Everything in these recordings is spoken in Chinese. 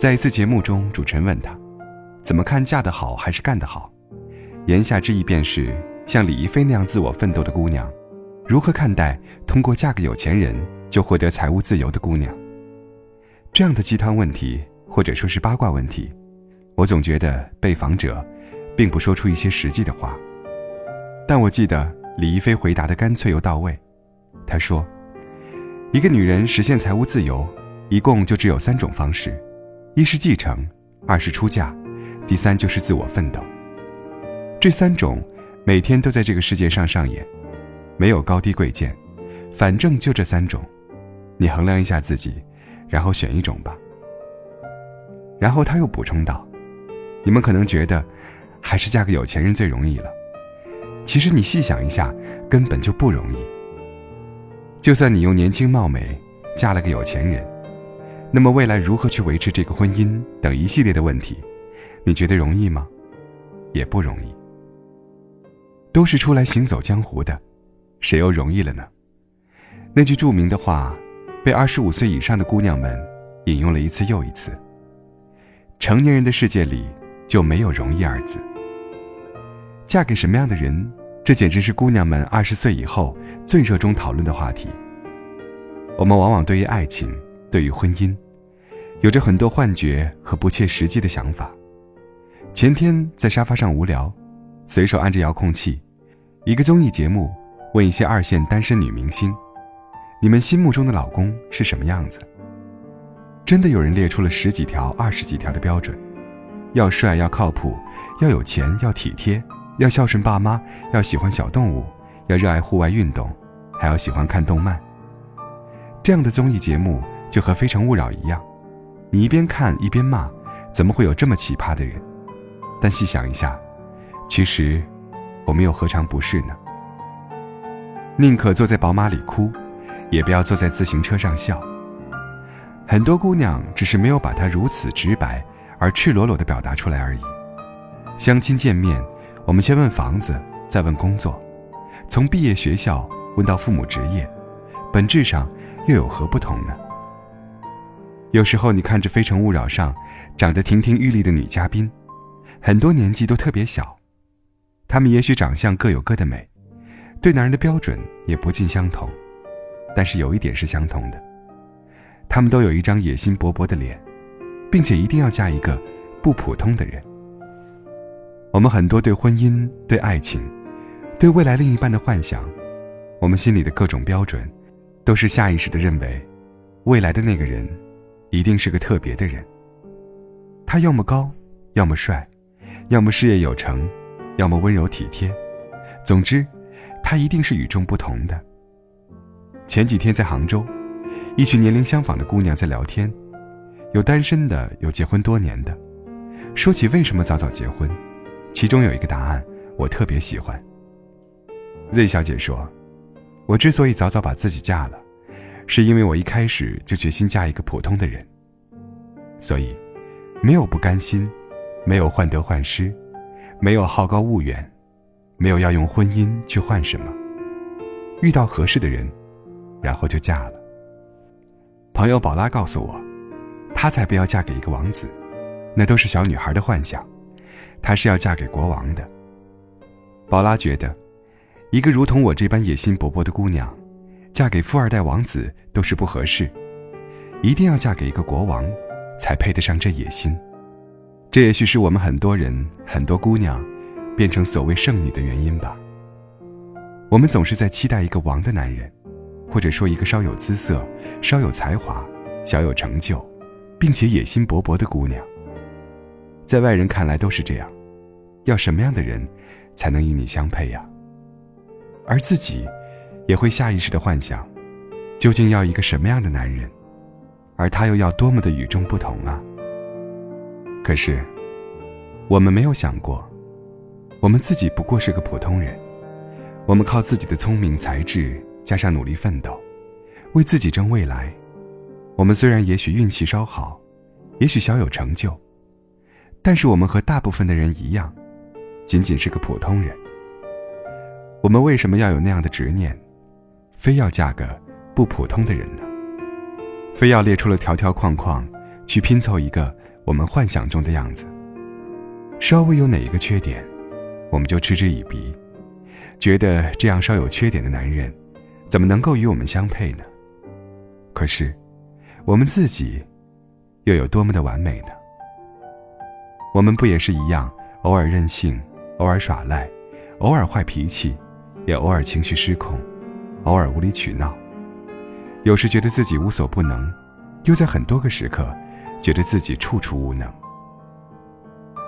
在一次节目中，主持人问他：“怎么看嫁得好还是干得好？”言下之意便是，像李一菲那样自我奋斗的姑娘，如何看待通过嫁个有钱人就获得财务自由的姑娘？这样的鸡汤问题，或者说是八卦问题，我总觉得被访者并不说出一些实际的话。但我记得李一菲回答的干脆又到位，她说。一个女人实现财务自由，一共就只有三种方式：一是继承，二是出嫁，第三就是自我奋斗。这三种每天都在这个世界上上演，没有高低贵贱，反正就这三种。你衡量一下自己，然后选一种吧。然后他又补充道：“你们可能觉得，还是嫁个有钱人最容易了。其实你细想一下，根本就不容易。”就算你又年轻貌美，嫁了个有钱人，那么未来如何去维持这个婚姻等一系列的问题，你觉得容易吗？也不容易。都是出来行走江湖的，谁又容易了呢？那句著名的话，被二十五岁以上的姑娘们引用了一次又一次。成年人的世界里就没有容易二字。嫁给什么样的人？这简直是姑娘们二十岁以后最热衷讨论的话题。我们往往对于爱情、对于婚姻，有着很多幻觉和不切实际的想法。前天在沙发上无聊，随手按着遥控器，一个综艺节目问一些二线单身女明星：“你们心目中的老公是什么样子？”真的有人列出了十几条、二十几条的标准：要帅、要靠谱、要有钱、要体贴。要孝顺爸妈，要喜欢小动物，要热爱户外运动，还要喜欢看动漫。这样的综艺节目就和《非诚勿扰》一样，你一边看一边骂，怎么会有这么奇葩的人？但细想一下，其实我们又何尝不是呢？宁可坐在宝马里哭，也不要坐在自行车上笑。很多姑娘只是没有把它如此直白而赤裸裸地表达出来而已。相亲见面。我们先问房子，再问工作，从毕业学校问到父母职业，本质上又有何不同呢？有时候你看着《非诚勿扰》上长得亭亭玉立的女嘉宾，很多年纪都特别小，她们也许长相各有各的美，对男人的标准也不尽相同，但是有一点是相同的，她们都有一张野心勃勃的脸，并且一定要嫁一个不普通的人。我们很多对婚姻、对爱情、对未来另一半的幻想，我们心里的各种标准，都是下意识的认为，未来的那个人，一定是个特别的人。他要么高，要么帅，要么事业有成，要么温柔体贴，总之，他一定是与众不同的。前几天在杭州，一群年龄相仿的姑娘在聊天，有单身的，有结婚多年的，说起为什么早早结婚。其中有一个答案，我特别喜欢。Z 小姐说：“我之所以早早把自己嫁了，是因为我一开始就决心嫁一个普通的人。所以，没有不甘心，没有患得患失，没有好高骛远，没有要用婚姻去换什么。遇到合适的人，然后就嫁了。”朋友宝拉告诉我：“她才不要嫁给一个王子，那都是小女孩的幻想。”她是要嫁给国王的。宝拉觉得，一个如同我这般野心勃勃的姑娘，嫁给富二代王子都是不合适，一定要嫁给一个国王，才配得上这野心。这也许是我们很多人、很多姑娘，变成所谓剩女的原因吧。我们总是在期待一个王的男人，或者说一个稍有姿色、稍有才华、小有成就，并且野心勃勃的姑娘。在外人看来都是这样，要什么样的人，才能与你相配呀？而自己，也会下意识的幻想，究竟要一个什么样的男人，而他又要多么的与众不同啊？可是，我们没有想过，我们自己不过是个普通人。我们靠自己的聪明才智，加上努力奋斗，为自己争未来。我们虽然也许运气稍好，也许小有成就，但是我们和大部分的人一样，仅仅是个普通人。我们为什么要有那样的执念，非要嫁个不普通的人呢？非要列出了条条框框，去拼凑一个我们幻想中的样子？稍微有哪一个缺点，我们就嗤之以鼻，觉得这样稍有缺点的男人，怎么能够与我们相配呢？可是，我们自己，又有多么的完美呢？我们不也是一样，偶尔任性，偶尔耍赖，偶尔坏脾气。也偶尔情绪失控，偶尔无理取闹，有时觉得自己无所不能，又在很多个时刻，觉得自己处处无能。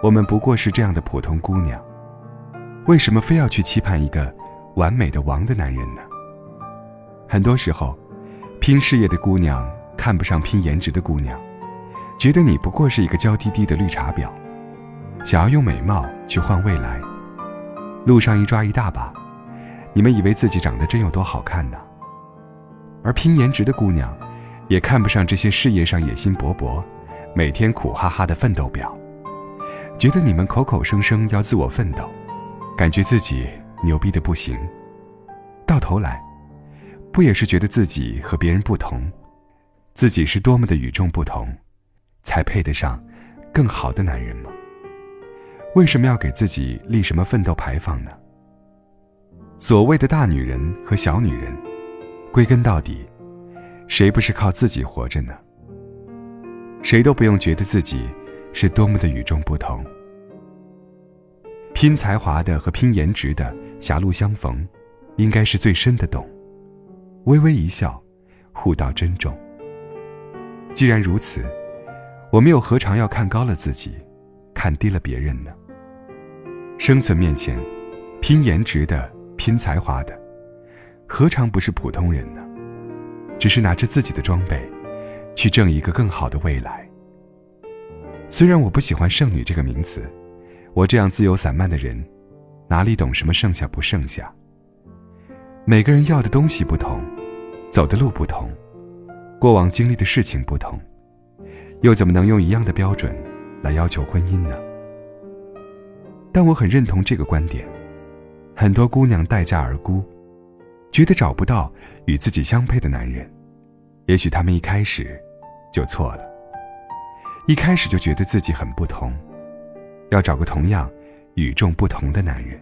我们不过是这样的普通姑娘，为什么非要去期盼一个完美的王的男人呢？很多时候，拼事业的姑娘看不上拼颜值的姑娘，觉得你不过是一个娇滴滴的绿茶婊，想要用美貌去换未来，路上一抓一大把。你们以为自己长得真有多好看呢？而拼颜值的姑娘，也看不上这些事业上野心勃勃、每天苦哈哈的奋斗表，觉得你们口口声声要自我奋斗，感觉自己牛逼的不行，到头来，不也是觉得自己和别人不同，自己是多么的与众不同，才配得上更好的男人吗？为什么要给自己立什么奋斗牌坊呢？所谓的大女人和小女人，归根到底，谁不是靠自己活着呢？谁都不用觉得自己是多么的与众不同。拼才华的和拼颜值的狭路相逢，应该是最深的懂。微微一笑，互道珍重。既然如此，我们又何尝要看高了自己，看低了别人呢？生存面前，拼颜值的。拼才华的，何尝不是普通人呢？只是拿着自己的装备，去挣一个更好的未来。虽然我不喜欢“剩女”这个名词，我这样自由散漫的人，哪里懂什么剩下不剩下？每个人要的东西不同，走的路不同，过往经历的事情不同，又怎么能用一样的标准来要求婚姻呢？但我很认同这个观点。很多姑娘待嫁而孤，觉得找不到与自己相配的男人。也许他们一开始就错了，一开始就觉得自己很不同，要找个同样与众不同的男人。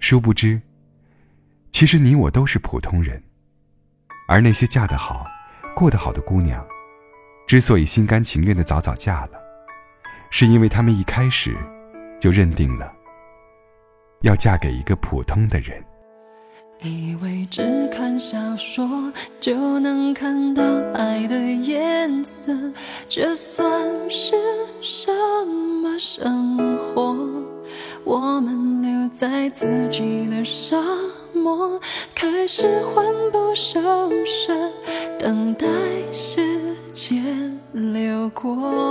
殊不知，其实你我都是普通人，而那些嫁得好、过得好的姑娘，之所以心甘情愿的早早嫁了，是因为她们一开始就认定了。要嫁给一个普通的人。以为只看小说就能看到爱的颜色，这算是什么生活？我们留在自己的沙漠，开始魂不守舍，等待时间流过。